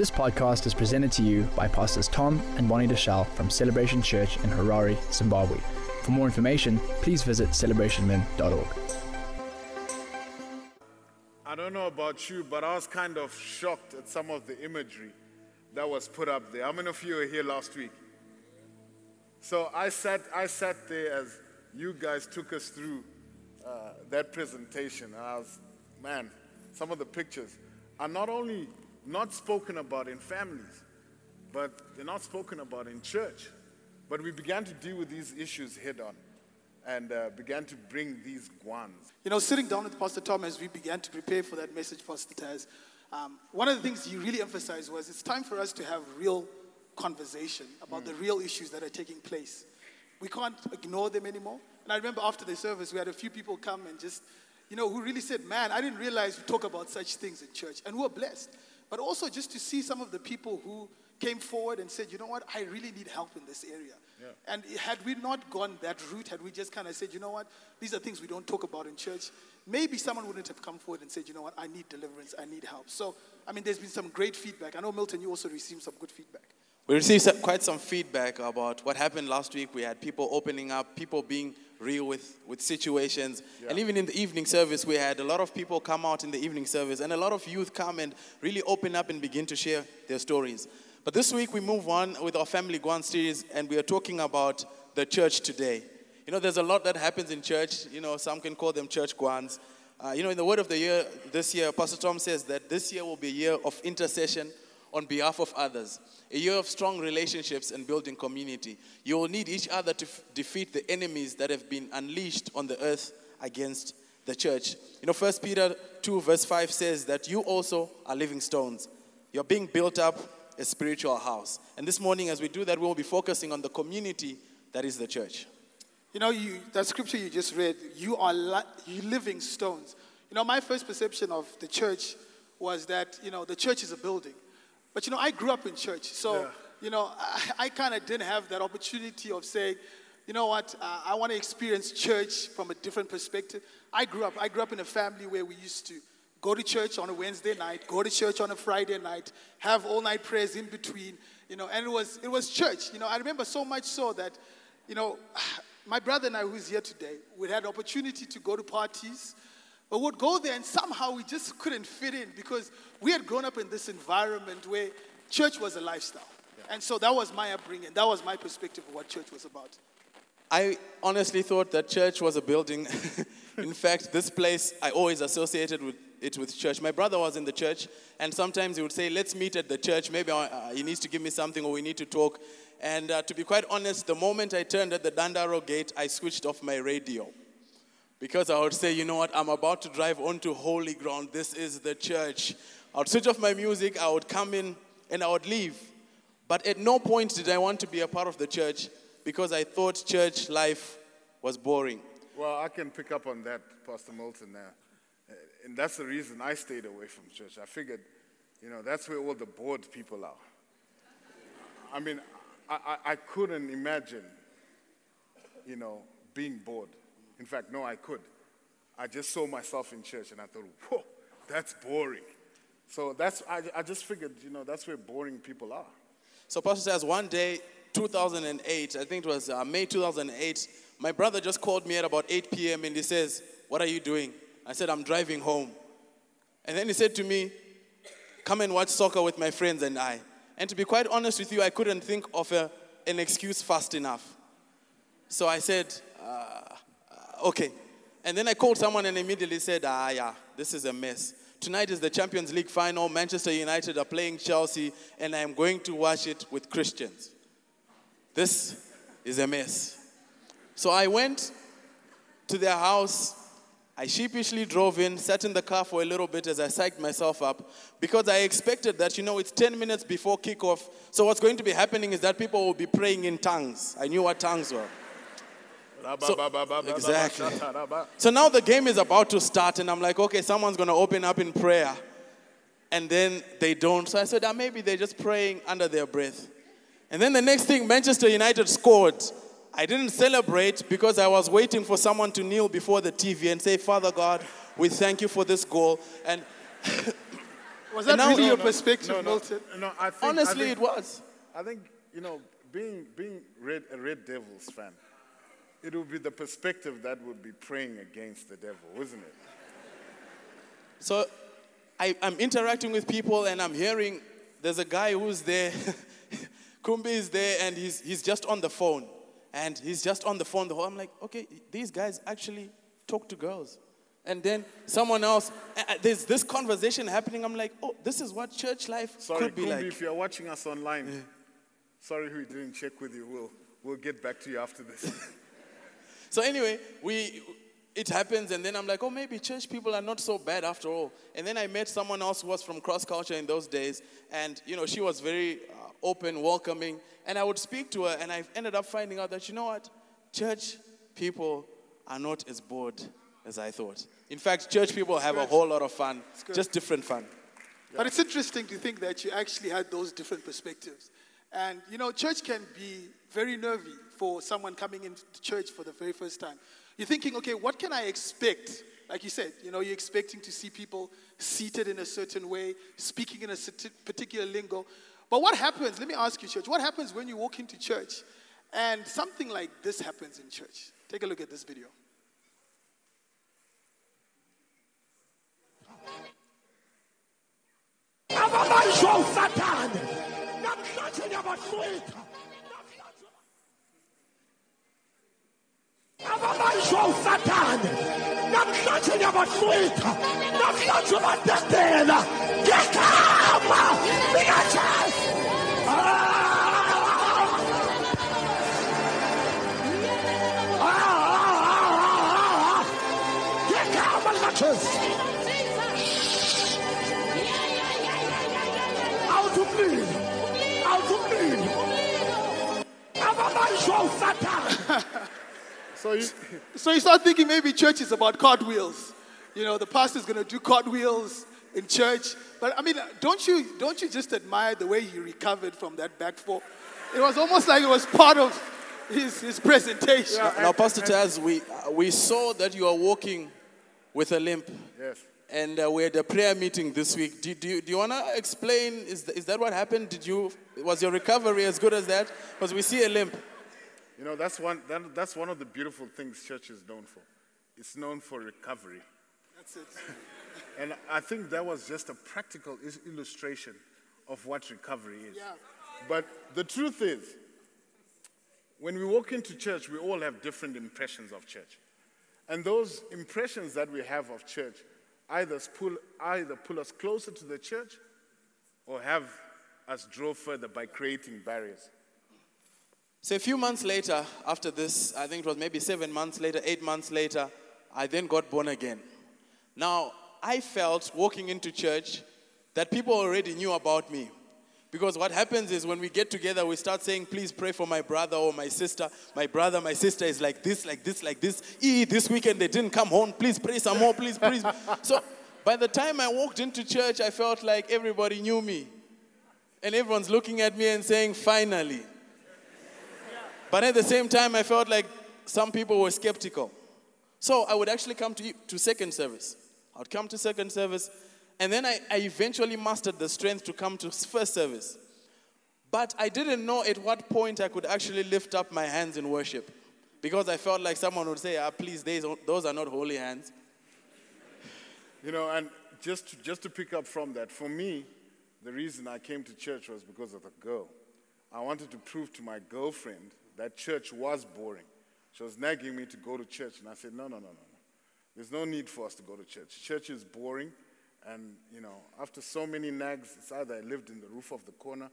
This podcast is presented to you by Pastors Tom and Bonnie Deshazo from Celebration Church in Harare, Zimbabwe. For more information, please visit celebrationmen.org. I don't know about you, but I was kind of shocked at some of the imagery that was put up there. How many of you were here last week? So I sat, I sat there as you guys took us through uh, that presentation. I was, man, some of the pictures are not only not spoken about in families, but they're not spoken about in church. But we began to deal with these issues head on and uh, began to bring these guans. You know, sitting down with Pastor Tom as we began to prepare for that message, Pastor Taz, um, one of the things he really emphasized was it's time for us to have real conversation about the real issues that are taking place. We can't ignore them anymore. And I remember after the service, we had a few people come and just, you know, who really said, Man, I didn't realize we talk about such things in church. And we were blessed. But also just to see some of the people who came forward and said, You know what, I really need help in this area. And had we not gone that route, had we just kind of said, You know what, these are things we don't talk about in church, maybe someone wouldn't have come forward and said, You know what, I need deliverance, I need help. So, I mean, there's been some great feedback. I know, Milton, you also received some good feedback. We received some, quite some feedback about what happened last week. We had people opening up, people being real with, with situations. And even in the evening service, we had a lot of people come out in the evening service, and a lot of youth come and really open up and begin to share their stories. But this week, we move on with our Family Guan series, and we are talking about the church today. You know, there's a lot that happens in church. You know, some can call them church guans. Uh, you know, in the word of the year this year, Pastor Tom says that this year will be a year of intercession on behalf of others, a year of strong relationships and building community. You will need each other to f- defeat the enemies that have been unleashed on the earth against the church. You know, 1 Peter 2, verse 5 says that you also are living stones. You're being built up a spiritual house. And this morning, as we do that, we will be focusing on the community that is the church. You know, you, that scripture you just read, you are li- you living stones. You know, my first perception of the church was that, you know, the church is a building. But, you know, I grew up in church. So, Yeah. you know, I, I kind of didn't have that opportunity of saying, you know what, uh, I want to experience church from a different perspective. I grew up, I grew up in a family where we used to go to church on a Wednesday night, go to church on a Friday night, have all night prayers in between, you know, and it was, it was church. You know, I remember so much so that, you know, my brother and I, who's here today, we had opportunity to go to parties, but would go there and somehow we just couldn't fit in because we had grown up in this environment where church was a lifestyle. And so that was my upbringing. That was my perspective of what church was about. I honestly thought that church was a building. in fact, this place, I always associated with it with church. My brother was in the church, and sometimes he would say, Let's meet at the church. Maybe uh, he needs to give me something or we need to talk. And uh, to be quite honest, the moment I turned at the Dandaro gate, I switched off my radio. Because I would say, you know what, I'm about to drive onto holy ground. This is the church. I would switch off my music, I would come in, and I would leave. But at no point did I want to be a part of the church because I thought church life was boring. Well, I can pick up on that, Pastor Milton. Uh, And that's the reason I stayed away from church. I figured, you know, that's where all the bored people are. I mean, I, I, I couldn't imagine, you know, being bored. In fact, no, I could. I just saw myself in church and I thought, whoa, that's boring. So that's, I, I just figured, you know, that's where boring people are. So Pastor says one day, 2008, I think it was uh, May 2008, my brother just called me at about 8 p.m. and he says, What are you doing? I said, I'm driving home. And then he said to me, Come and watch soccer with my friends and I. And to be quite honest with you, I couldn't think of a, an excuse fast enough. So I said, uh, Okay. And then I called someone and immediately said, Ah, yeah, this is a mess. Tonight is the Champions League final. Manchester United are playing Chelsea, and I'm going to watch it with Christians. This is a mess. So I went to their house. I sheepishly drove in, sat in the car for a little bit as I psyched myself up because I expected that, you know, it's 10 minutes before kickoff. So what's going to be happening is that people will be praying in tongues. I knew what tongues were. Exactly. So now the game is about to start, and I'm like, okay, someone's going to open up in prayer. And then they don't. So I said, ah, maybe they're just praying under their breath. And then the next thing, Manchester United scored. I didn't celebrate because I was waiting for someone to kneel before the TV and say, Father God, we thank you for this goal. And Was that And really No, your no, perspective, no, no, Milton? No, I think, Honestly, I think, it was. I think you know, being being Red, a Red Devils fan, it would be the perspective that would be praying against the devil, isn't it? So I, I'm interacting with people and I'm hearing there's a guy who's there. Kumbi is there and he's, he's just on the phone. And he's just on the phone the whole I'm like, okay, these guys actually talk to girls. And then someone else, uh, there's this conversation happening. I'm like, oh, this is what church life Sorry, could be Kumbi, like. if you're watching us online, sorry we didn't check with you. We'll we'll get back to you after this. So anyway, we it happens, and then I'm like, oh, maybe church people are not so bad after all. And then I met someone else who was from cross culture in those days, and you know, she was very uh, open, welcoming, and I would speak to her, and I ended up finding out that you know what, church people are not as bored as I thought. In fact, church people have a whole lot of fun, just different fun. But it's interesting to think that you actually had those different perspectives. And you know, church can be very nervy for someone coming into church for the very first time. You're thinking, okay, what can I expect? Like you said, you know, you're expecting to see people seated in a certain way, speaking in a particular lingo. But what happens? Let me ask you, church, what happens when you walk into church and something like this happens in church? Take a look at this video. Ababanjwa usathane namhlanje nyabahlwitha namhlanje badedela ngegama likajesu ngegama likajesu So you start thinking maybe church is about cartwheels. You know, the pastor's going to do cartwheels in church. But I mean, don't you don't you just admire the way he recovered from that backfall? It was almost like it was part of his, his presentation. Now, Pastor Taz, we, uh, we saw that you are walking with a limp. yes. And uh, we had a prayer meeting this week. Do, do you, do you want to explain? Is, th- is that what happened? Did you, was your recovery as good as that? Because we see a limp. You know, that's one, that, that's one of the beautiful things church is known for. It's known for recovery. That's it. And I think that was just a practical illustration of what recovery is. Yeah. But the truth is, when we walk into church, we all have different impressions of church. And those impressions that we have of church either pull, either pull us closer to the church or have us draw further by creating barriers. So a few months later, after this, I think it was maybe seven months later, eight months later, I then got born again. Now, I felt walking into church that people already knew about me. Because what happens is when we get together, we start saying, please pray for my brother or my sister. My brother, my sister is like this, like this, like this. E, this weekend they didn't come home. Please pray some more, please, please. so by the time I walked into church, I felt like everybody knew me. And everyone's looking at me and saying, finally. But at the same time, I felt like some people were skeptical. So I would actually come to, to second service. I would come to second service, and then I, I eventually mastered the strength to come to first service. But I didn't know at what point I could actually lift up my hands in worship. Because I felt like someone would say, ah, please, these- those are not holy hands. You know, and just to, just to pick up from that, for me, the reason I came to church was because of the girl. I wanted to prove to my girlfriend that church was boring. She was nagging me to go to church, and I said, no, no, no, no, no. There's no need for us to go to church. Church is boring, and you know, after so many nags, it's either I lived in the roof of the corner,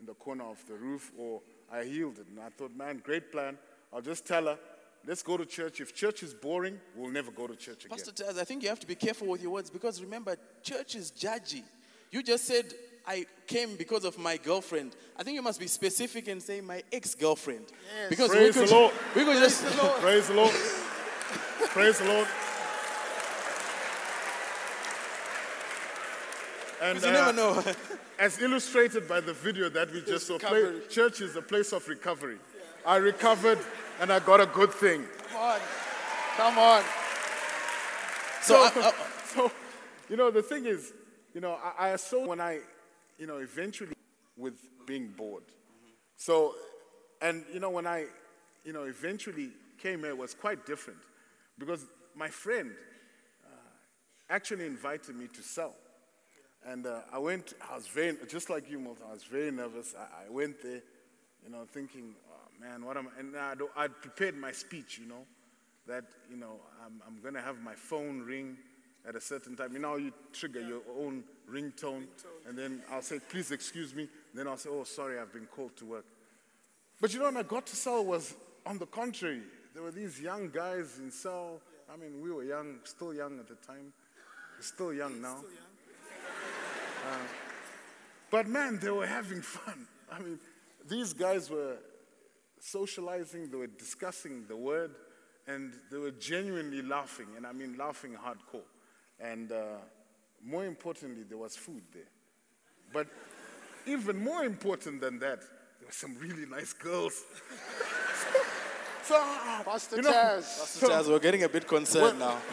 in the corner of the roof, or I yielded. And I thought, man, great plan. I'll just tell her, let's go to church. If church is boring, we'll never go to church again. Pastor Taz, I think you have to be careful with your words because remember, church is judgy. You just said, I came because of my girlfriend. I think you must be specific and say, my ex girlfriend. Because Praise we the could, Lord. we could just. Praise the Lord. Praise the Lord. And Because you never uh, know. as illustrated by the video that we just saw, play, church is a place of recovery. I recovered and I got a good thing. Come on. Come on. so, I- I- So, you know, the thing is, you know, I, I saw when I, you know, eventually with being bored. So, and you know, when I, you know, eventually came here, it was quite different because my friend uh, actually invited me to sell. And uh, I went, I was very, just like you, Milton, I was very nervous. I, I went there, you know, thinking, oh, man, what am I? And I'd, I'd prepared my speech, you know, that, you know, I'm, I'm going to have my phone ring at a certain time. You know, you trigger your own ringtone, and then I'll say, please excuse me. Then I'll say, oh, sorry, I've been called to work. But you know, when I got to Cell was on the contrary. There were these young guys in Cell. I mean, we were young, still young at the time. We're still young now. Uh, but man, they were having fun. I mean, these guys were socializing, they were discussing the word, and they were genuinely laughing, and I mean laughing hardcore. And uh, more importantly, there was food there. But even more important than that, there were some really nice girls. so, Pastor you know, Taz. Pastor Taz, we're getting a bit concerned now.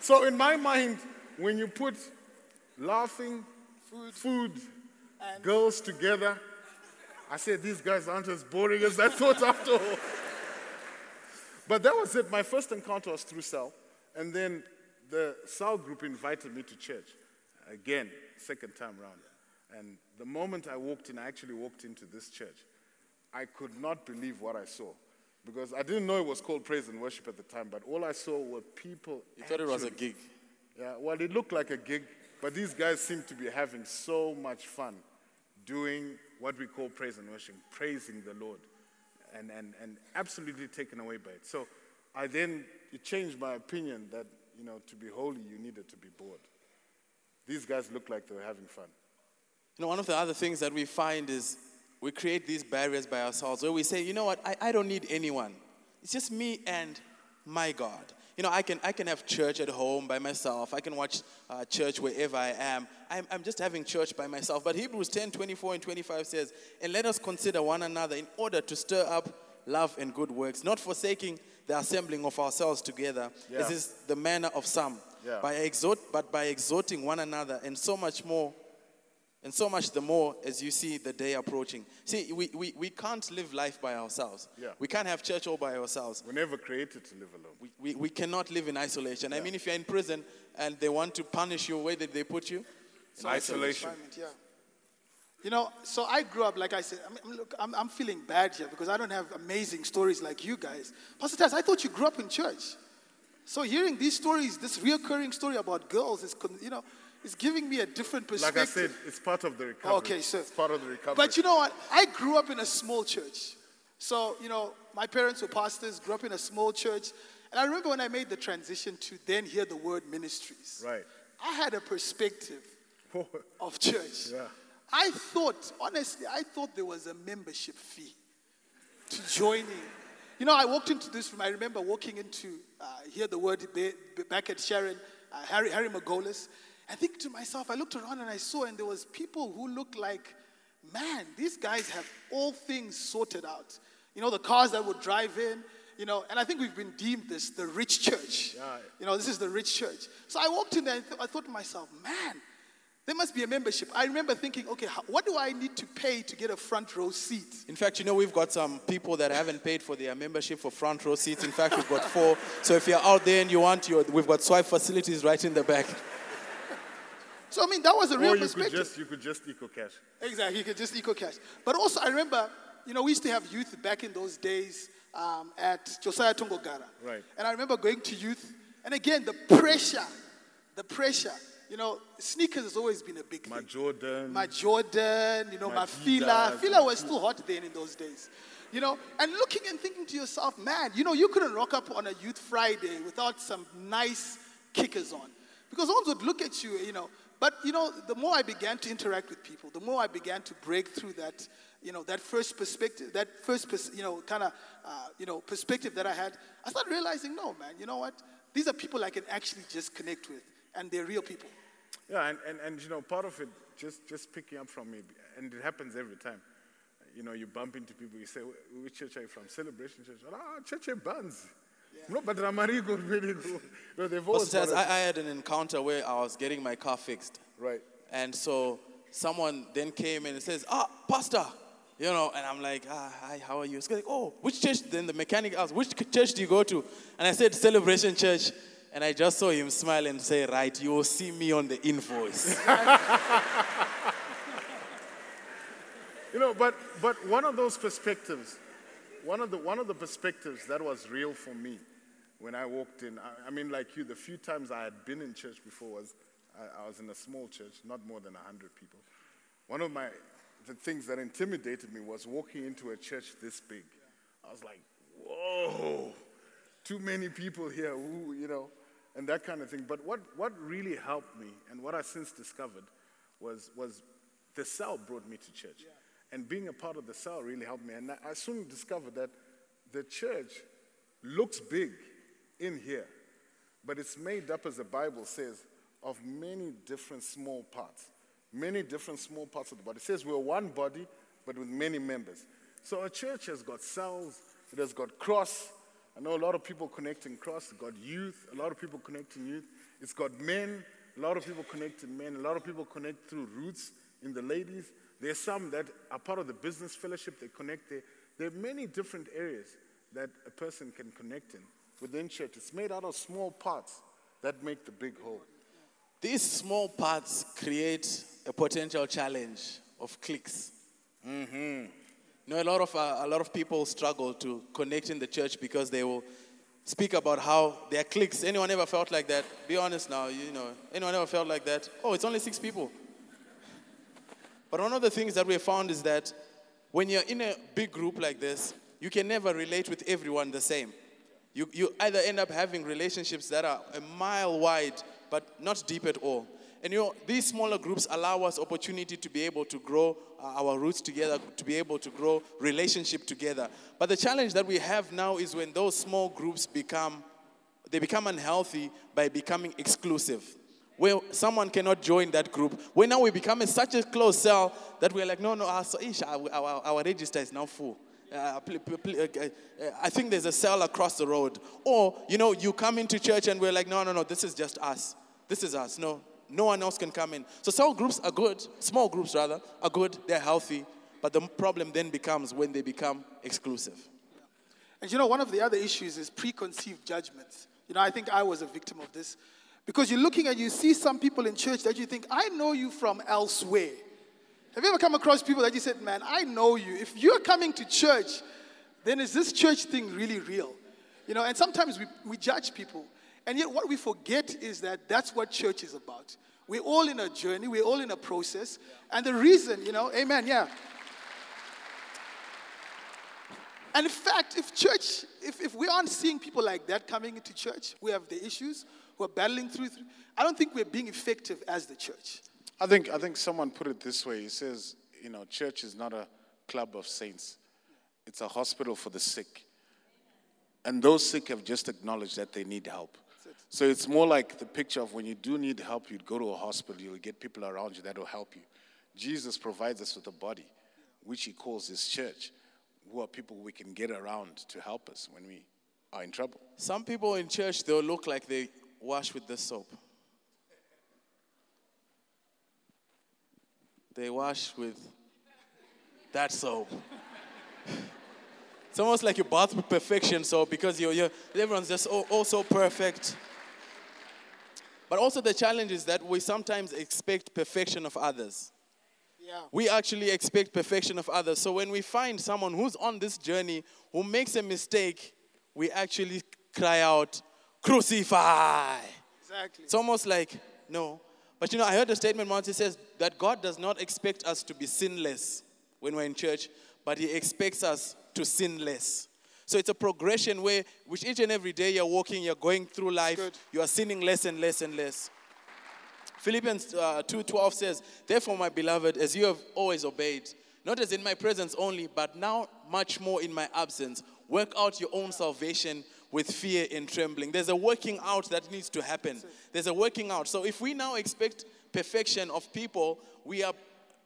So in my mind, when you put laughing, food, food girls together, I said these guys aren't as boring as I thought after all. But that was it. My first encounter was through Cell. And then the Cell group invited me to church. Again, second time round. And the moment I walked in, I actually walked into this church. I could not believe what I saw. Because I didn't know it was called praise and worship at the time, but all I saw were people. You thought it was a gig. yeah, well, it looked like a gig, but these guys seemed to be having so much fun doing what we call praise and worship, praising the Lord, and, and, and absolutely taken away by it. So I then, it changed my opinion that, you know, to be holy, you needed to be bored. These guys look like they were having fun. You know, one of the other things that we find is we create these barriers by ourselves where we say, you know what, I, I don't need anyone. It's just me and my God. You know, I can, I can have church at home by myself. I can watch uh, church wherever I am. I'm, I'm just having church by myself. But Hebrews 10 24 and 25 says, And let us consider one another in order to stir up love and good works, not forsaking the assembling of ourselves together, Yeah. as is the manner of some, Yeah. by exhort, but by exhorting one another, and so much more and so much the more as you see the day approaching. See, we, we, we can't live life by ourselves. Yeah. We can't have church all by ourselves. We're never created to live alone. We, we, we cannot live in isolation. I mean, if you're in prison and they want to punish you, where did they put you? In isolation. Yeah. You know, so I grew up, like I said, I mean, look, I'm, I'm feeling bad here because I don't have amazing stories like you guys. Pastor Taz, I thought you grew up in church. So hearing these stories, this reoccurring story about girls is, you know, is giving me a different perspective. Like. I said, it's part of the recovery. Okay, so It's part of the recovery. But you know what? I grew up in a small church. So, you know, my parents were pastors, grew up in a small church. And I remember when I made the transition to then hear the word ministries. Right. I had a perspective of church. Yeah. I thought, honestly, I thought there was a membership fee to joining. You know, I walked into this room. I remember walking into, uh, hear the word ba- back at Sharon, uh, Harry, Harry Margolis. I think to myself, I looked around and I saw, and there was people who looked like, man, these guys have all things sorted out. You know, the cars that would drive in, you know, and I think we've been deemed this the rich church. Yeah. You know, this is the rich church. So I walked in there and th- I thought to myself, man, there must be a membership. I remember thinking, okay, what do I need to pay to get a front row seat? In fact, you know, we've got some people that haven't paid for their membership for front row seats. In fact, we've got four. So if you're out there and you want your, we've got swipe facilities right in the back. So I mean, that was a real or you could perspective. just you could just EcoCash. Exactly, you could just EcoCash. But also, I remember, you know, we used to have youth back in those days um, at Josiah Tongogara. Right. And I remember going to youth, and again, the pressure, the pressure. You know, sneakers has always been a big My thing. My Jordan. My Jordan, you know, my, My Fila. Fila was still hot then in those days. You know, and looking and thinking to yourself, man, you know, you couldn't rock up on a Youth Friday without some nice kickers on. Because one would look at you, you know. But, you know, the more I began to interact with people, the more I began to break through that, you know, that first perspective, that first, pers- you know, kind of, uh, you know, perspective that I had, I started realizing, no, man, you know what? These are people I can actually just connect with, and they're real people. Yeah, and, and, and you know, part of it, just, just picking up from me, and it happens every time. You know, you bump into people, you say, "Wh- which church are you from? Celebration Church. Ah, Church of Buns. No, but Ramarigo really go. No, they've always Pastor Taz, got I, a- I had an encounter where I was getting my car fixed. Right. And so someone then came in and says, Ah, Pastor, you know, and I'm like, ah, hi, how are you? It's like, oh, which church? Then the mechanic asked, which church do you go to? And I said, Celebration Church. And I just saw him smile and say, right, you will see me on the invoice. You know, but but one of those perspectives, one of the one of the perspectives that was real for me when I walked in. I, I mean, like you, the few times I had been in church before was I, I was in a small church, not more than hundred people. One of my the things that intimidated me was walking into a church this big. I was like, whoa, too many people here, who, you know, and that kind of thing. But what, what really helped me and what I since discovered was, was the cell brought me to church. And being a part of the cell really helped me. And I soon discovered that the church looks big in here, but it's made up, as the Bible says, of many different small parts. Many different small parts of the body. It says we're one body, but with many members. So a church has got cells, it has got cross. I know a lot of people connecting cross, it's got youth, a lot of people connecting youth. It's got men, a lot of people connecting men, a lot of people connect through roots in the ladies. There's some that are part of the business fellowship, they connect there. There are many different areas that a person can connect in within church. It's made out of small parts that make the big whole. These small parts create a potential challenge of cliques. Mm-hmm. You know, a lot of uh, a lot of people struggle to connect in the church because they will speak about how their cliques. Anyone ever felt like that? Be honest now. You know, anyone ever felt like that? Oh, it's only six people. But one of the things that we found is that when you're in a big group like this, you can never relate with everyone the same. You, you either end up having relationships that are a mile wide but not deep at all. And you know, these smaller groups allow us opportunity to be able to grow uh, our roots together, to be able to grow relationship together. But the challenge that we have now is when those small groups become, they become unhealthy by becoming exclusive. Where someone cannot join that group. Where now we become such a close cell that we're like, no, no, our, ish, our, our, our register is now full. Uh, uh, I think there's a cell across the road. Or, you know, you come into church and we're like, no, no, no, this is just us. This is us. No, no one else can come in. So cell groups are good, small groups rather, are good, they're healthy. But the problem then becomes when they become exclusive. And you know, one of the other issues is preconceived judgments. You know, I think I was a victim of this. Because you're looking and you see some people in church that you think, I know you from elsewhere. Have you ever come across people that you said, man, I know you. If you're coming to church, then is this church thing really real? You know, and sometimes we, we judge people. And yet, what we forget is that that's what church is about. We're all in a journey, we're all in a process. And the reason, you know, amen, yeah. And in fact, if church, if, if we aren't seeing people like that coming into church, we have the issues, who are battling through, through, I don't think we're being effective as the church. I think, I think someone put it this way. He says, you know, church is not a club of saints, it's a hospital for the sick. And those sick have just acknowledged that they need help. So it's more like the picture of when you do need help, you'd go to a hospital, you'll get people around you that will help you. Jesus provides us with a body, which he calls his church, who are people we can get around to help us when we are in trouble. Some people in church, they'll look like they wash with the soap. They wash with that soap. It's almost like you bath with perfection, so because you're, you're everyone's just all, all so perfect. But also the challenge is that we sometimes expect perfection of others. Yeah. We actually expect perfection of others. So when we find someone who's on this journey who makes a mistake, we actually cry out, crucify. Exactly. It's almost like, no. But you know, I heard a statement once, it says that God does not expect us to be sinless when we're in church, but He expects us to sin less. So it's a progression where, which each and every day you're walking, you're going through life, good. you are sinning less and less and less. Philippians uh, 2.12 says, Therefore, my beloved, as you have always obeyed, not as in my presence only, but now much more in my absence, work out your own salvation with fear and trembling. There's a working out that needs to happen. There's a working out. So if we now expect perfection of people, we are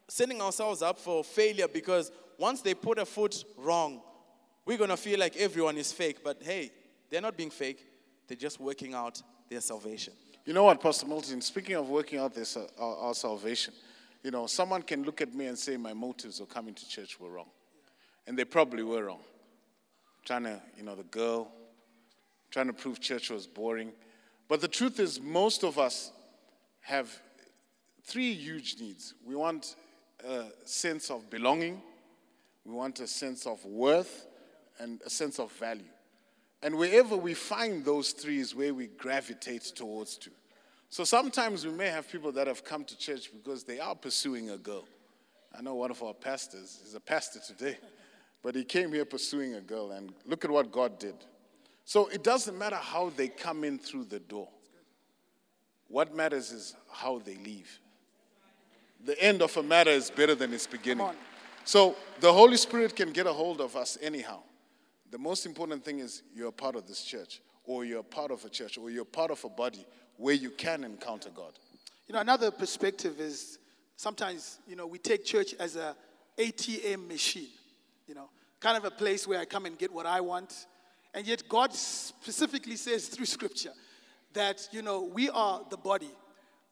setting ourselves up for failure because once they put a foot wrong, we're going to feel like everyone is fake. But hey, They're not being fake, they're just working out their salvation. You know what, Pastor Milton, speaking of working out this, uh, our, our salvation, you know, someone can look at me and say my motives of coming to church were wrong. And they probably were wrong. Trying to, you know, the girl, trying to prove church was boring. But the truth is, most of us have three huge needs. We want a sense of belonging, we want a sense of worth, and a sense of value. And wherever we find those three is where we gravitate towards to. So sometimes we may have people that have come to church because they are pursuing a girl. I know one of our pastors is a pastor today, but he came here pursuing a girl, and look at what God did. So it doesn't matter how they come in through the door. What matters is how they leave. The end of a matter is better than its beginning. So the Holy Spirit can get a hold of us anyhow. The most important thing is you're a part of this church, or you're a part of a church, or you're part of a body where you can encounter God. You know, another perspective is sometimes, you know, we take church as a ATM machine, you know, kind of a place where I come and get what I want. And yet God specifically says through scripture that, you know, we are the body.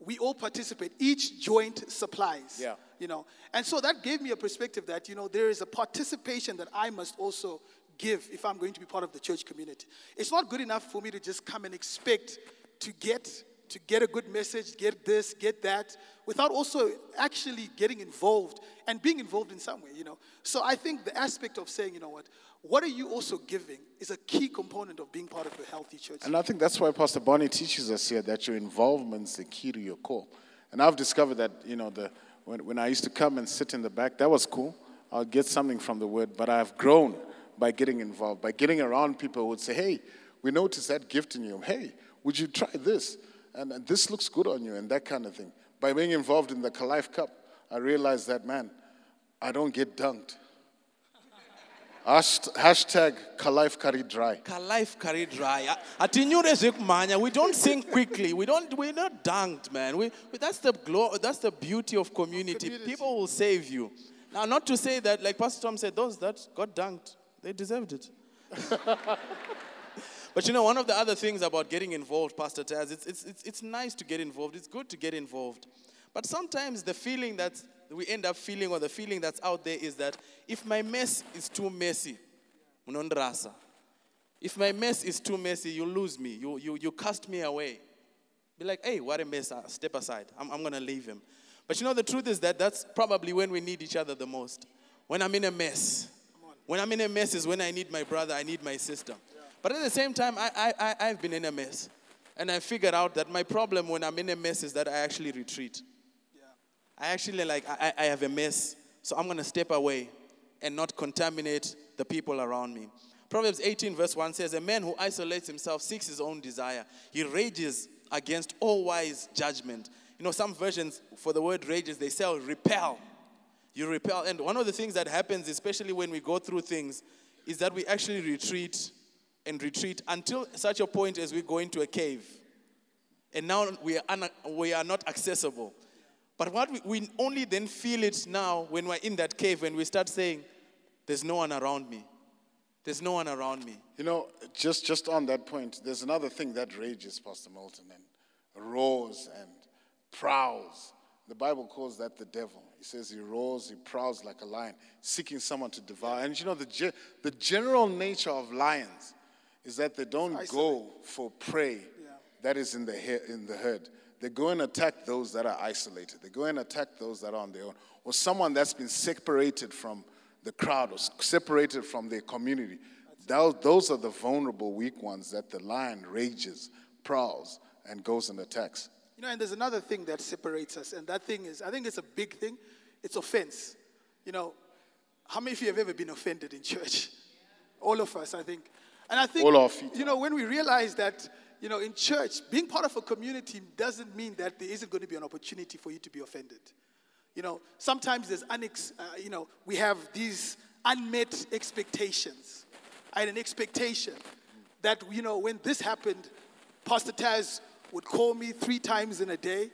We all participate. Each joint supplies. Yeah. You know. And so that gave me a perspective that, you know, there is a participation that I must also give if I'm going to be part of the church community. It's not good enough for me to just come and expect to get to get a good message, get this, get that, without also actually getting involved and being involved in some way, you know. So I think the aspect of saying, you know what, what are you also giving is a key component of being part of a healthy church. And I think that's why Pastor Bonnie teaches us here that your involvement's the key to your call. And I've discovered that, you know, the, when, when I used to come and sit in the back, that was cool. I'll get something from the word, but I've grown by getting involved, by getting around people who would say, hey, we noticed that gift in you. Hey, would you try this? And, and this looks good on you, and that kind of thing. By being involved in the Kalife Cup, I realized that, man, I don't get dunked. Hasht- Hashtag Kalife Curry Dry. Ka life carry dry. Atinyure zekumanya. We don't sing quickly. We don't. We're not dunked, man. We, we- that's the glory. That's the beauty of community. Community. People will save you. Now, not to say that, like Pastor Tom said, those that got dunked, they deserved it. but you know, one of the other things about getting involved, Pastor Taz, it's, it's, it's, it's nice to get involved. It's good to get involved. But sometimes the feeling that we end up feeling, or the feeling that's out there, is that if my mess is too messy, munondrasa. If my mess is too messy, you lose me. You, you, you cast me away. Be like, hey, what a mess. Uh, Step aside. I'm, I'm going to leave him. But you know, the truth is that that's probably when we need each other the most. When I'm in a mess. When I'm in a mess is when I need my brother, I need my sister. But at the same time, I, I, I, I've been in a mess. And I figured out that my problem when I'm in a mess is that I actually retreat. I actually like, I, I have a mess. So I'm going to step away and not contaminate the people around me. Proverbs 18, verse 1 says, A man who isolates himself seeks his own desire. He rages against all wise judgment. You know, some versions for the word rages, they say repel. You repel. And one of the things that happens, especially when we go through things, is that we actually retreat and retreat until such a point as we go into a cave. And now we are, un- we are not accessible. But what we, we only then feel it now when we're in that cave, when we start saying, There's no one around me. There's no one around me. You know, just, just on that point, there's another thing that rages, Pastor Milton, and roars and prowls. The Bible calls that the devil. He says he roars, he prowls like a lion, seeking someone to devour. And you know, the, ge- the general nature of lions is that they don't go for prey that is in the, he- in the herd. They go and attack those that are isolated. They go and attack those that are on their own, or someone that's been separated from the crowd or separated from their community. Those, those are the vulnerable, weak ones that the lion rages, prowls, and goes and attacks. You know, and there's another thing that separates us, and that thing is, I think it's a big thing. It's offense. You know, how many of you have ever been offended in church? All of us, I think. And I think, All our feet. you know, when we realize that, you know, in church, being part of a community doesn't mean that there isn't going to be an opportunity for you to be offended. You know, sometimes there's, unex- uh, you know, we have these unmet expectations. I had an expectation that, you know, when this happened, Pastor Taz would call me three times in a day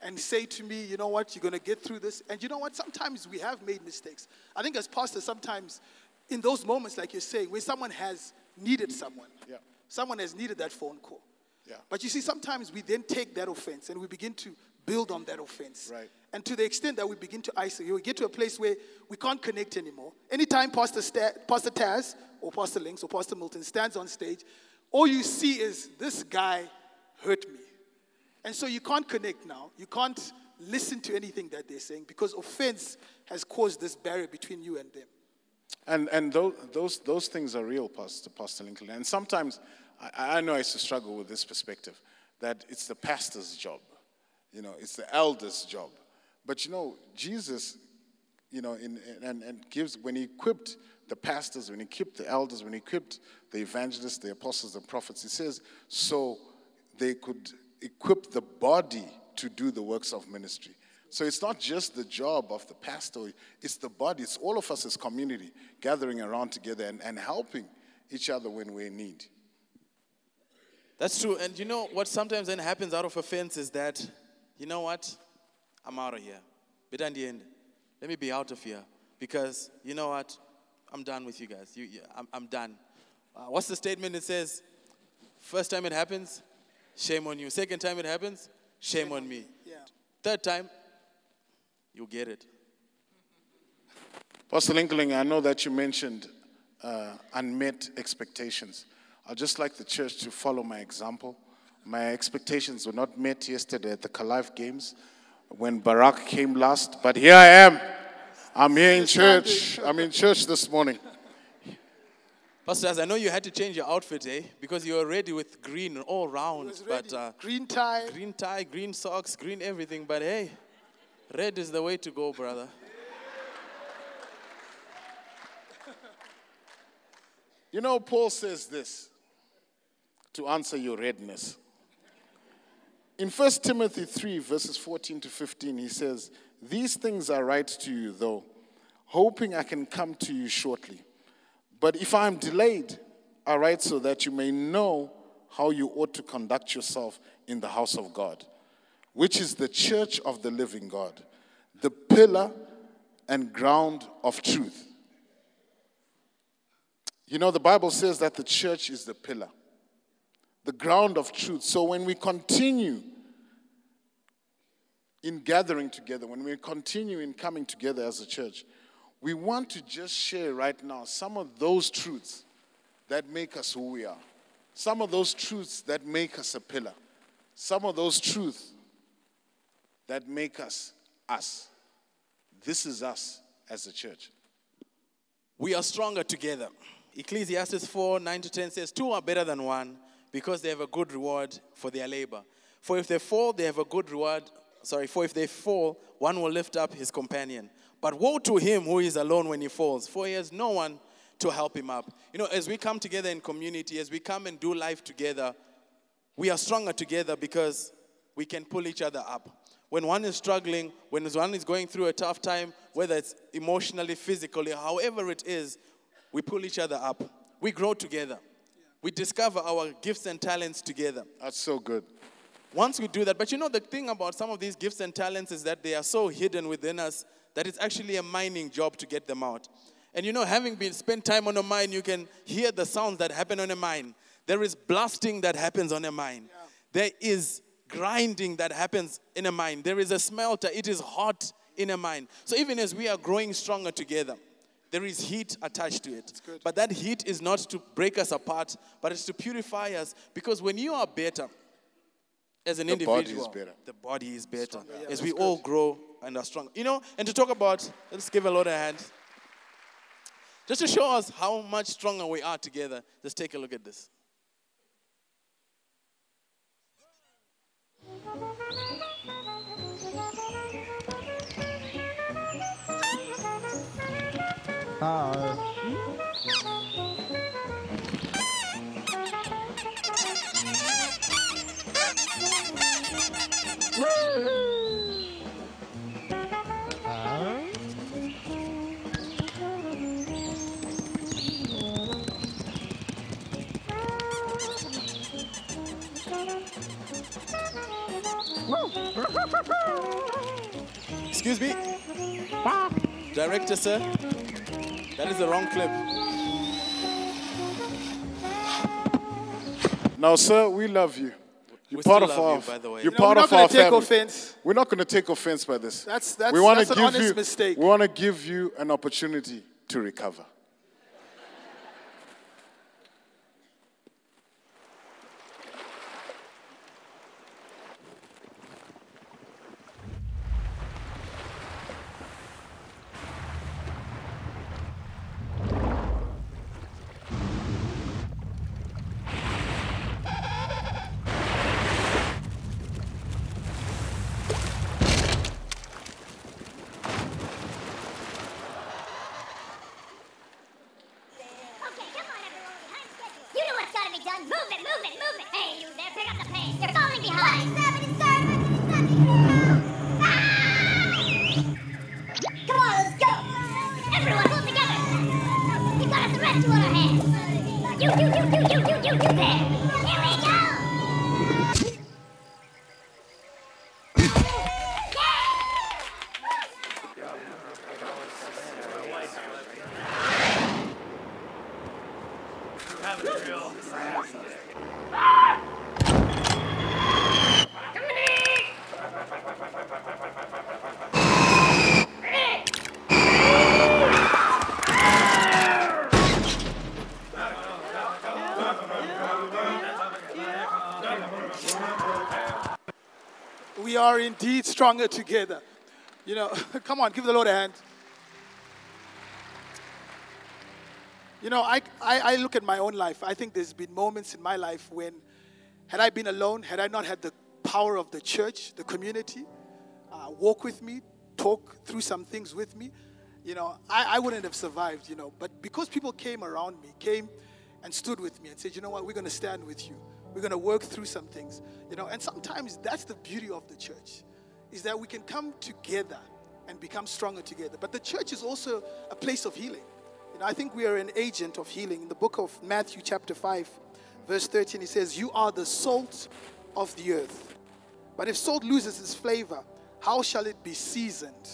and say to me, you know what, you're going to get through this. And you know what, sometimes we have made mistakes. I think as pastors, sometimes in those moments, like you're saying, when someone has needed someone, Yeah. Someone has needed that phone call. Yeah. But you see, sometimes we then take that offense and we begin to build on that offense. Right. And to the extent that we begin to isolate, we get to a place where we can't connect anymore. Anytime Pastor, Sta- Pastor Taz or Pastor Links or Pastor Milton stands on stage, all you see is this guy hurt me. And so you can't connect now. You can't listen to anything that they're saying because offense has caused this barrier between you and them. And, and those, those, those things are real, Pastor, Pastor Lincoln. And sometimes, I, I know I used to struggle with this perspective, that it's the pastor's job. You know, it's the elder's job. But you know, Jesus, you know, in, and, and gives, when he equipped the pastors, when he equipped the elders, when he equipped the evangelists, the apostles, the prophets, he says, so they could equip the body to do the works of ministry. So it's not just the job of the pastor, it's the body. It's all of us as community gathering around together and, and helping each other when we're in need. That's true. And you know what sometimes then happens out of offense is that, you know what? I'm out of here. But in the end, let me be out of here. Because, you know what? I'm done with you guys. You, you, I'm, I'm done. Uh, what's the statement? It says, first time it happens, shame on you. Second time it happens, shame on me. Yeah. Third time, you get it. Pastor Lincoln, I know that you mentioned uh, unmet expectations. I'd just like the church to follow my example. My expectations were not met yesterday at the Kalife Games when Barack came last, but here I am. I'm here in church. I'm in church this morning. Pastors, I know you had to change your outfit, eh? Because you were ready with green all round. But uh, Green tie. green tie, green socks, green everything. But hey, red is the way to go, brother. You know, Paul says this to answer your redness. In 1 Timothy 3, verses 14 to 15, he says, These things I write to you, though, hoping I can come to you shortly. But if I am delayed, I write so that you may know how you ought to conduct yourself in the house of God, which is the church of the living God, the pillar and ground of truth. You know, the Bible says that the church is the pillar, the ground of truth. So when we continue in gathering together, when we continue in coming together as a church, we want to just share right now some of those truths that make us who we are, some of those truths that make us a pillar, some of those truths that make us us. This is us as a church. We are stronger together. Ecclesiastes 4 9 to 10 says, Two are better than one because they have a good reward for their labor. For if they fall, they have a good reward. Sorry, for if they fall, one will lift up his companion. But woe to him who is alone when he falls, for he has no one to help him up. You know, as we come together in community, as we come and do life together, we are stronger together because we can pull each other up. When one is struggling, when one is going through a tough time, whether it's emotionally, physically, however it is, we pull each other up. We grow together. We discover our gifts and talents together. That's so good. Once we do that, but you know, the thing about some of these gifts and talents is that they are so hidden within us that it's actually a mining job to get them out. And you know, having been spent time on a mine, you can hear the sounds that happen on a mine. There is blasting that happens on a mine. There is grinding that happens in a mine. There is a smelter. It is hot in a mine. So even as we are growing stronger together, there is heat attached to it. But that heat is not to break us apart, but it's to purify us. Because when you are better, as an The body individual, is better. the body is better. yeah, as that's we all grow and are strong. You know, and to talk about, let's give a Lord a hand. Just to show us how much stronger we are together, just take a look at this. Ah, uh, Excuse me? Director, sir? That is the wrong clip. Now, sir, we love you. You're We part of our. you, by the way. You're You know, part we're of our take family. offense. We're not going to take offense by this. That's- that's- we that's an honest you, mistake. We want to give you an opportunity to recover. Okay, come on, everyone. We're behind schedule. You know what's gotta be done. Move it, move it, move it. Hey, you there, pick up the pace. Indeed stronger together. You know, come on, give the Lord a hand. You know, I, I, I look at my own life. I think there's been moments in my life when, had I been alone, had I not had the power of the church, the community, uh, walk with me, talk through some things with me, you know, I, I wouldn't have survived, you know. But because people came around me, came and stood with me and said, you know what, we're going to stand with you. We're going to work through some things, you know. And sometimes that's the beauty of the church, is that we can come together and become stronger together. But the church is also a place of healing. You know, I think we are an agent of healing. In the book of Matthew, chapter 5, verse 13, it says, You are the salt of the earth. But if salt loses its flavor, how shall it be seasoned?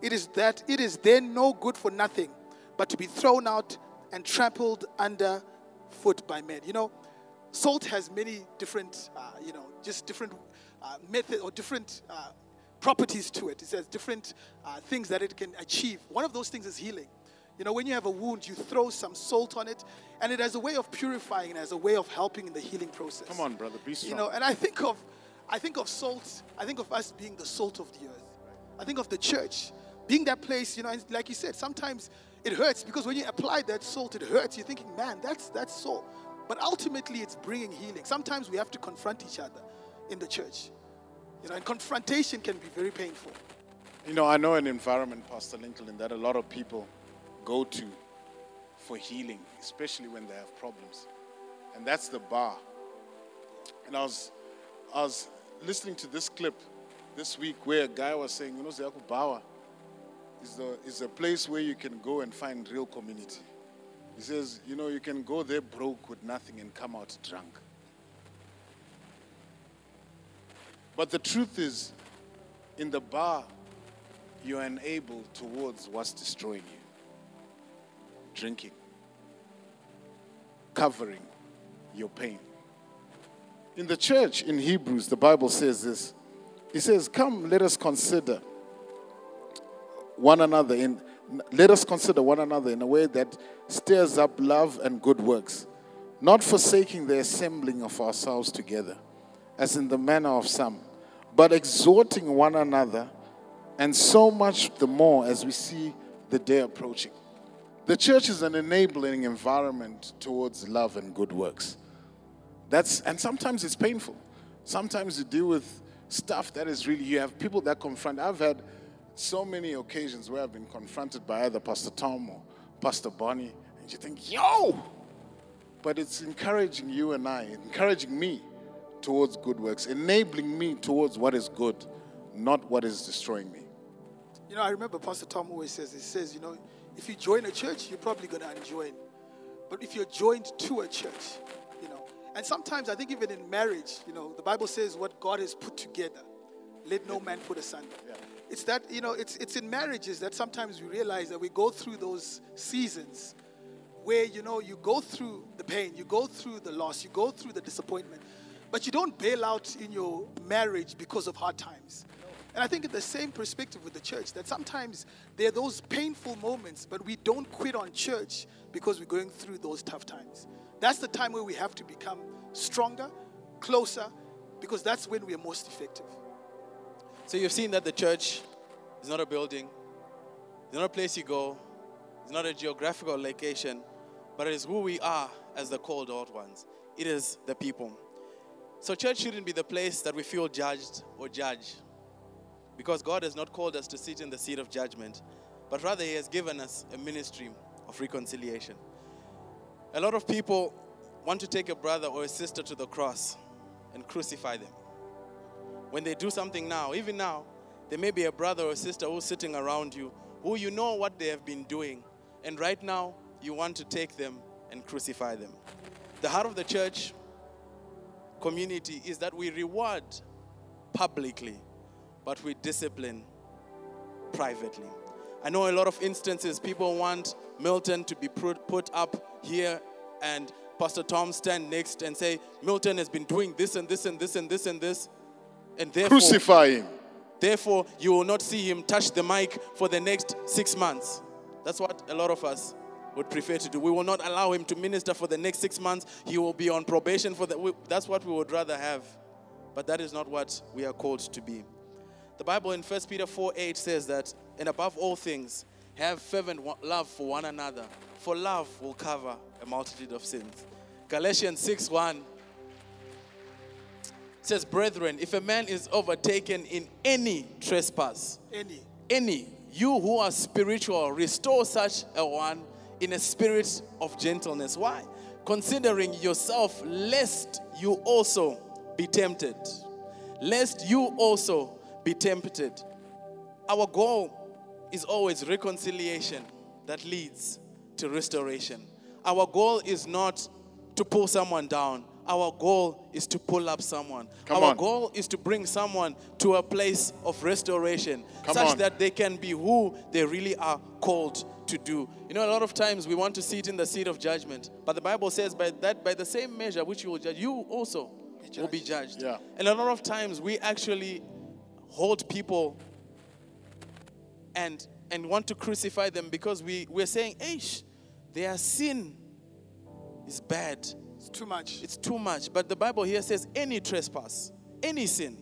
It is that it is then no good for nothing, but to be thrown out and trampled under foot by men. You know, salt has many different, uh, you know, just different uh, method or different uh, properties to it. It says different uh, things that it can achieve. One of those things is healing. You know, when you have a wound, you throw some salt on it, and it has a way of purifying and has a way of helping in the healing process. Come on, brother, be strong. You know, and I think of, I think of salt. I think of us being the salt of the earth. I think of the church being that place. You know, and like you said, sometimes it hurts because when you apply that salt, it hurts. You're thinking, man, that's that's salt. But ultimately, it's bringing healing. Sometimes we have to confront each other in the church. You know, and confrontation can be very painful. You know, I know an environment, Pastor Lincoln, that a lot of people go to for healing, especially when they have problems. And that's the bar. And I was, I was listening to this clip this week where a guy was saying, you know, Ziyaku Bawa is, the, is a place where you can go and find real community. He says, you know, you can go there broke with nothing and come out drunk. But the truth is, in the bar, you are enabled towards what's destroying you drinking, covering your pain. In the church in Hebrews, the Bible says this it says, Come, let us consider one another in let us consider one another in a way that stirs up love and good works, not forsaking the assembling of ourselves together, as in the manner of some, but exhorting one another, and so much the more as we see the day approaching. The church is an enabling environment towards love and good works. That's and sometimes it's painful. Sometimes you deal with stuff that is really you have people that confront. I've had so many occasions where I've been confronted by either Pastor Tom or Pastor Bonnie, and you think, yo! But it's encouraging you and I, encouraging me towards good works, enabling me towards what is good, not what is destroying me. You know, I remember Pastor Tom always says, he says, you know, if you join a church, you're probably going to enjoy it. But if you're joined to a church, you know, and sometimes I think even in marriage, you know, the Bible says what God has put together, let no man put asunder. It's that, you know, it's, it's in marriages that sometimes we realize that we go through those seasons where you know you go through the pain, you go through the loss, you go through the disappointment, but you don't bail out in your marriage because of hard times. And I think in the same perspective with the church, that sometimes there are those painful moments, but we don't quit on church because we're going through those tough times. That's the time where we have to become stronger, closer, because that's when we are most effective. So you've seen that the church is not a building, it's not a place you go, it's not a geographical location, but it is who we are as the called out ones. It is the people. So church shouldn't be the place that we feel judged or judge. Because God has not called us to sit in the seat of judgment, but rather He has given us a ministry of reconciliation. A lot of people want to take a brother or a sister to the cross and crucify them. When they do something now, even now, there may be a brother or sister who's sitting around you who you know what they have been doing, and right now you want to take them and crucify them. The heart of the church community is that we reward publicly, but we discipline privately. I know a lot of instances people want Milton to be put up here and Pastor Tom stand next and say, Milton has been doing this and this and this and this and this. And therefore, Crucify him. therefore you will not see him touch the mic for the next six months. That's what a lot of us would prefer to do. We will not allow him to minister for the next six months. He will be on probation for that. That's what we would rather have. But that is not what we are called to be. The Bible in 1 Peter 4 8 says that, and above all things, have fervent love for one another, for love will cover a multitude of sins. Galatians 6 1 says, Brethren, if a man is overtaken in any trespass, Any. any, you who are spiritual, restore such a one in a spirit of gentleness. Why? Considering yourself, lest you also be tempted. Lest you also be tempted. Our goal is always reconciliation that leads to restoration. Our goal is not to pull someone down. Our goal is to pull up someone. Come Our on. goal is to bring someone to a place of restoration Come such on. that they can be who they really are called to do. You know, a lot of times we want to sit in the seat of judgment, but the Bible says by that by the same measure which you will judge, you also will be judged. Yeah. And a lot of times we actually hold people and and want to crucify them because we, we're saying, Aish, their sin is bad. It's too much. It's too much. But the Bible here says any trespass, any sin.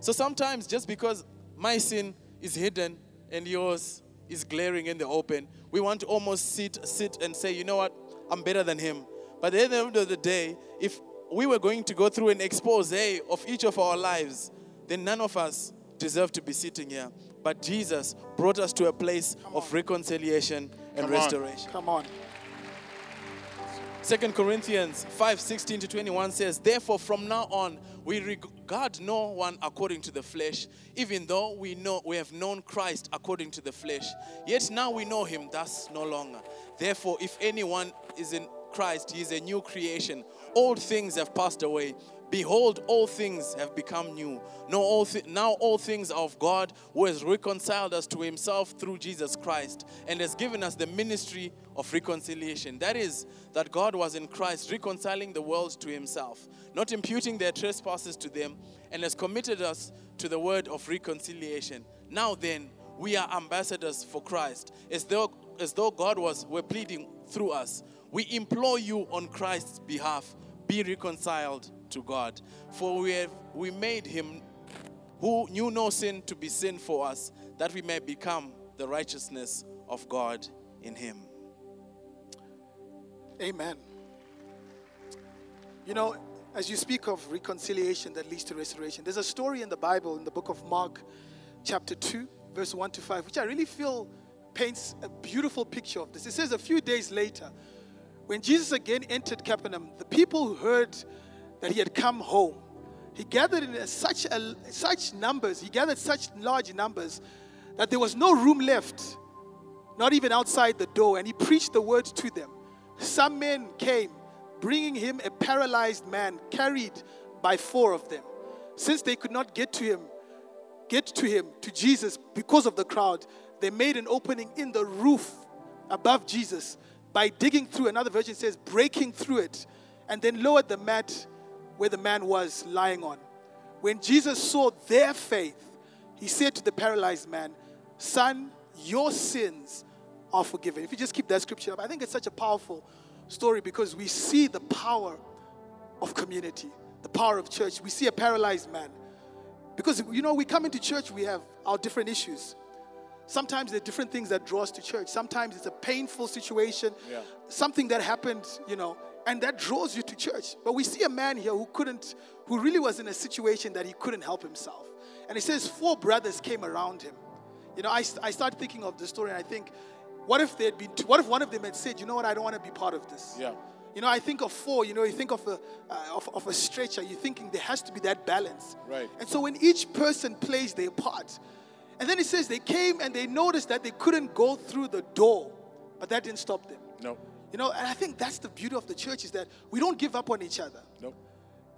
So sometimes just because my sin is hidden and yours is glaring in the open, we want to almost sit sit and say, you know what, I'm better than him. But at the end of the day, if we were going to go through an expose of each of our lives, then none of us deserve to be sitting here. But Jesus brought us to a place of reconciliation and Come on. restoration. Come on. Second Corinthians 5 16 to 21 says, Therefore, from now on, we regard no one according to the flesh, even though we know we have known Christ according to the flesh. Yet now we know him thus no longer. Therefore, if anyone is in Christ, he is a new creation. Old things have passed away. Behold, all things have become new. Now all, thi- now all things are of God, who has reconciled us to himself through Jesus Christ and has given us the ministry of reconciliation. That is, that God was in Christ reconciling the world to himself, not imputing their trespasses to them, and has committed us to the word of reconciliation. Now then, we are ambassadors for Christ, as though, as though God was were pleading through us. We implore you on Christ's behalf, be reconciled to God. For we have we made him who knew no sin to be sin for us, that we may become the righteousness of God in him. Amen. You know, as you speak of reconciliation that leads to restoration, there's a story in the Bible, in the book of Mark, chapter 2, verse 1 to 5, which I really feel paints a beautiful picture of this. It says, A few days later, when Jesus again entered Capernaum, the people who heard that he had come home, he gathered in such, a, such numbers, he gathered such large numbers that there was no room left not even outside the door, and he preached the word to them. Some men came, bringing him a paralyzed man carried by four of them. Since they could not get to him, get to him, to Jesus, because of the crowd, they made an opening in the roof above Jesus by digging through, another version says breaking through it, and then lowered the mat where the man was lying on. When Jesus saw their faith, he said to the paralyzed man, Son, your sins are forgiven. If you just keep that scripture up, I think it's such a powerful story because we see the power of community, the power of church. We see a paralyzed man. Because, you know, we come into church, we have our different issues. Sometimes there are different things that draw us to church. Sometimes it's a painful situation, Yeah. something that happened, you know, and that draws you to church. But we see a man here who couldn't, who really was in a situation that he couldn't help himself. And it says four brothers came around him. You know, I, I started thinking of the story and I think, what if they had been, what if one of them had said, you know what, I don't want to be part of this. Yeah. You know, I think of four, you know, you think of a, uh, of, of a stretcher, you're thinking there has to be that balance. Right. And so when each person plays their part, and then it says they came and they noticed that they couldn't go through the door, but that didn't stop them. No. You know, and I think that's the beauty of the church is that we don't give up on each other. No.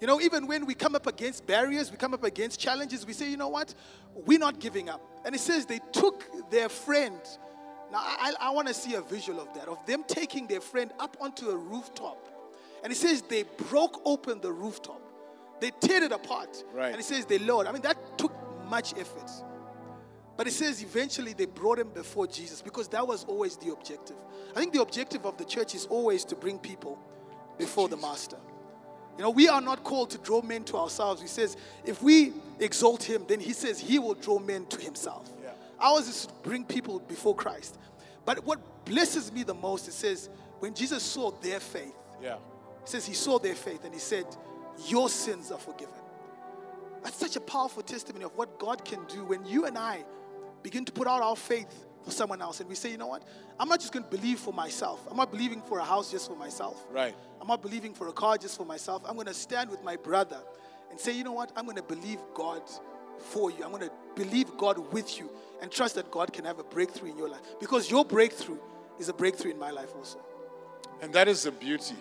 You know, even when we come up against barriers, we come up against challenges, we say, you know what? We're not giving up. And it says they took their friend. Now, I, I want to see a visual of that, of them taking their friend up onto a rooftop. And it says they broke open the rooftop. They teared it apart. Right. And it says they lowered. I mean, that took much effort. But it says eventually they brought him before Jesus because that was always the objective. I think the objective of the church is always to bring people before the master. You know, we are not called to draw men to ourselves. He says, if we exalt him, then he says he will draw men to himself. Yeah. Ours is to bring people before Christ. But what blesses me the most, it says, when Jesus saw their faith, Yeah. it says he saw their faith and he said, Your sins are forgiven. That's such a powerful testimony of what God can do when you and I begin to put out our faith for someone else and we say, you know what? I'm not just going to believe for myself. I'm not believing for a house just for myself. Right. I'm not believing for a car just for myself. I'm going to stand with my brother and say, you know what? I'm going to believe God for you. I'm going to believe God with you and trust that God can have a breakthrough in your life because your breakthrough is a breakthrough in my life also. And that is the beauty.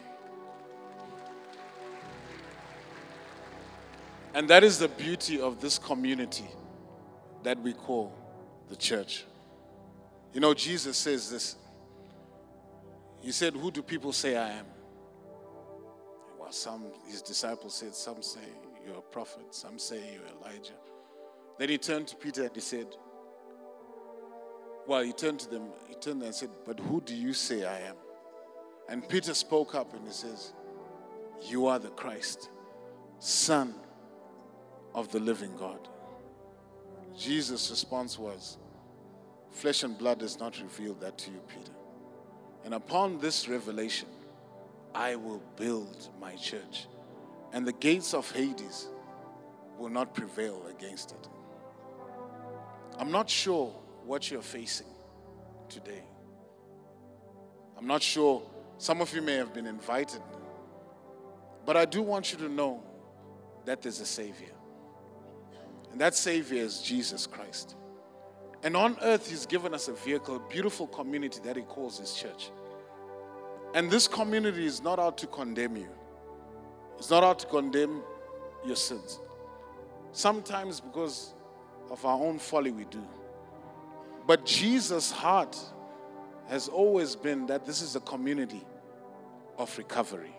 And that is the beauty of this community that we call the church. You know, Jesus says this. He said, Who do people say I am? Well, some, his disciples said, Some say you're a prophet, some say you're Elijah. Then he turned to Peter and he said, Well, he turned to them, he turned and said, But who do you say I am? And Peter spoke up and he says, You are the Christ, Son of the living God. Jesus' response was, Flesh and blood has not revealed that to you, Peter. And upon this revelation, I will build my church, and the gates of Hades will not prevail against it. I'm not sure what you're facing today. I'm not sure. Some of you may have been invited. But I do want you to know that there's a Savior. And that Savior is Jesus Christ. And on earth, He's given us a vehicle, a beautiful community that He calls His church. And this community is not out to condemn you, it's not out to condemn your sins. Sometimes because of our own folly, we do. But Jesus' heart has always been that this is a community of recovery.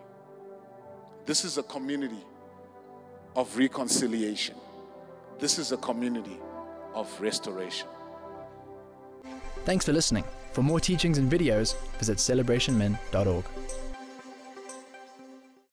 This is a community of reconciliation. This is a community of restoration. Thanks for listening. For more teachings and videos, visit celebrationmen.org.